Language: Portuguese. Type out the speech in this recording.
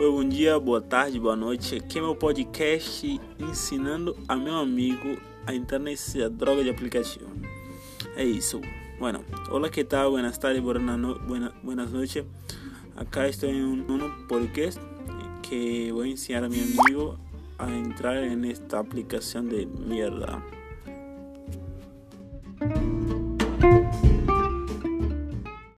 Oi, bom dia, boa tarde, boa noite. Aqui é meu podcast ensinando a meu amigo a entrar nessa droga de aplicativo. É isso. Bueno, hola, que tal? Buenas tardes, buenas, no buena, buenas noches. Acá estoy en un, un podcast que voy a enseñar a mi amigo a entrar en esta aplicación de mierda.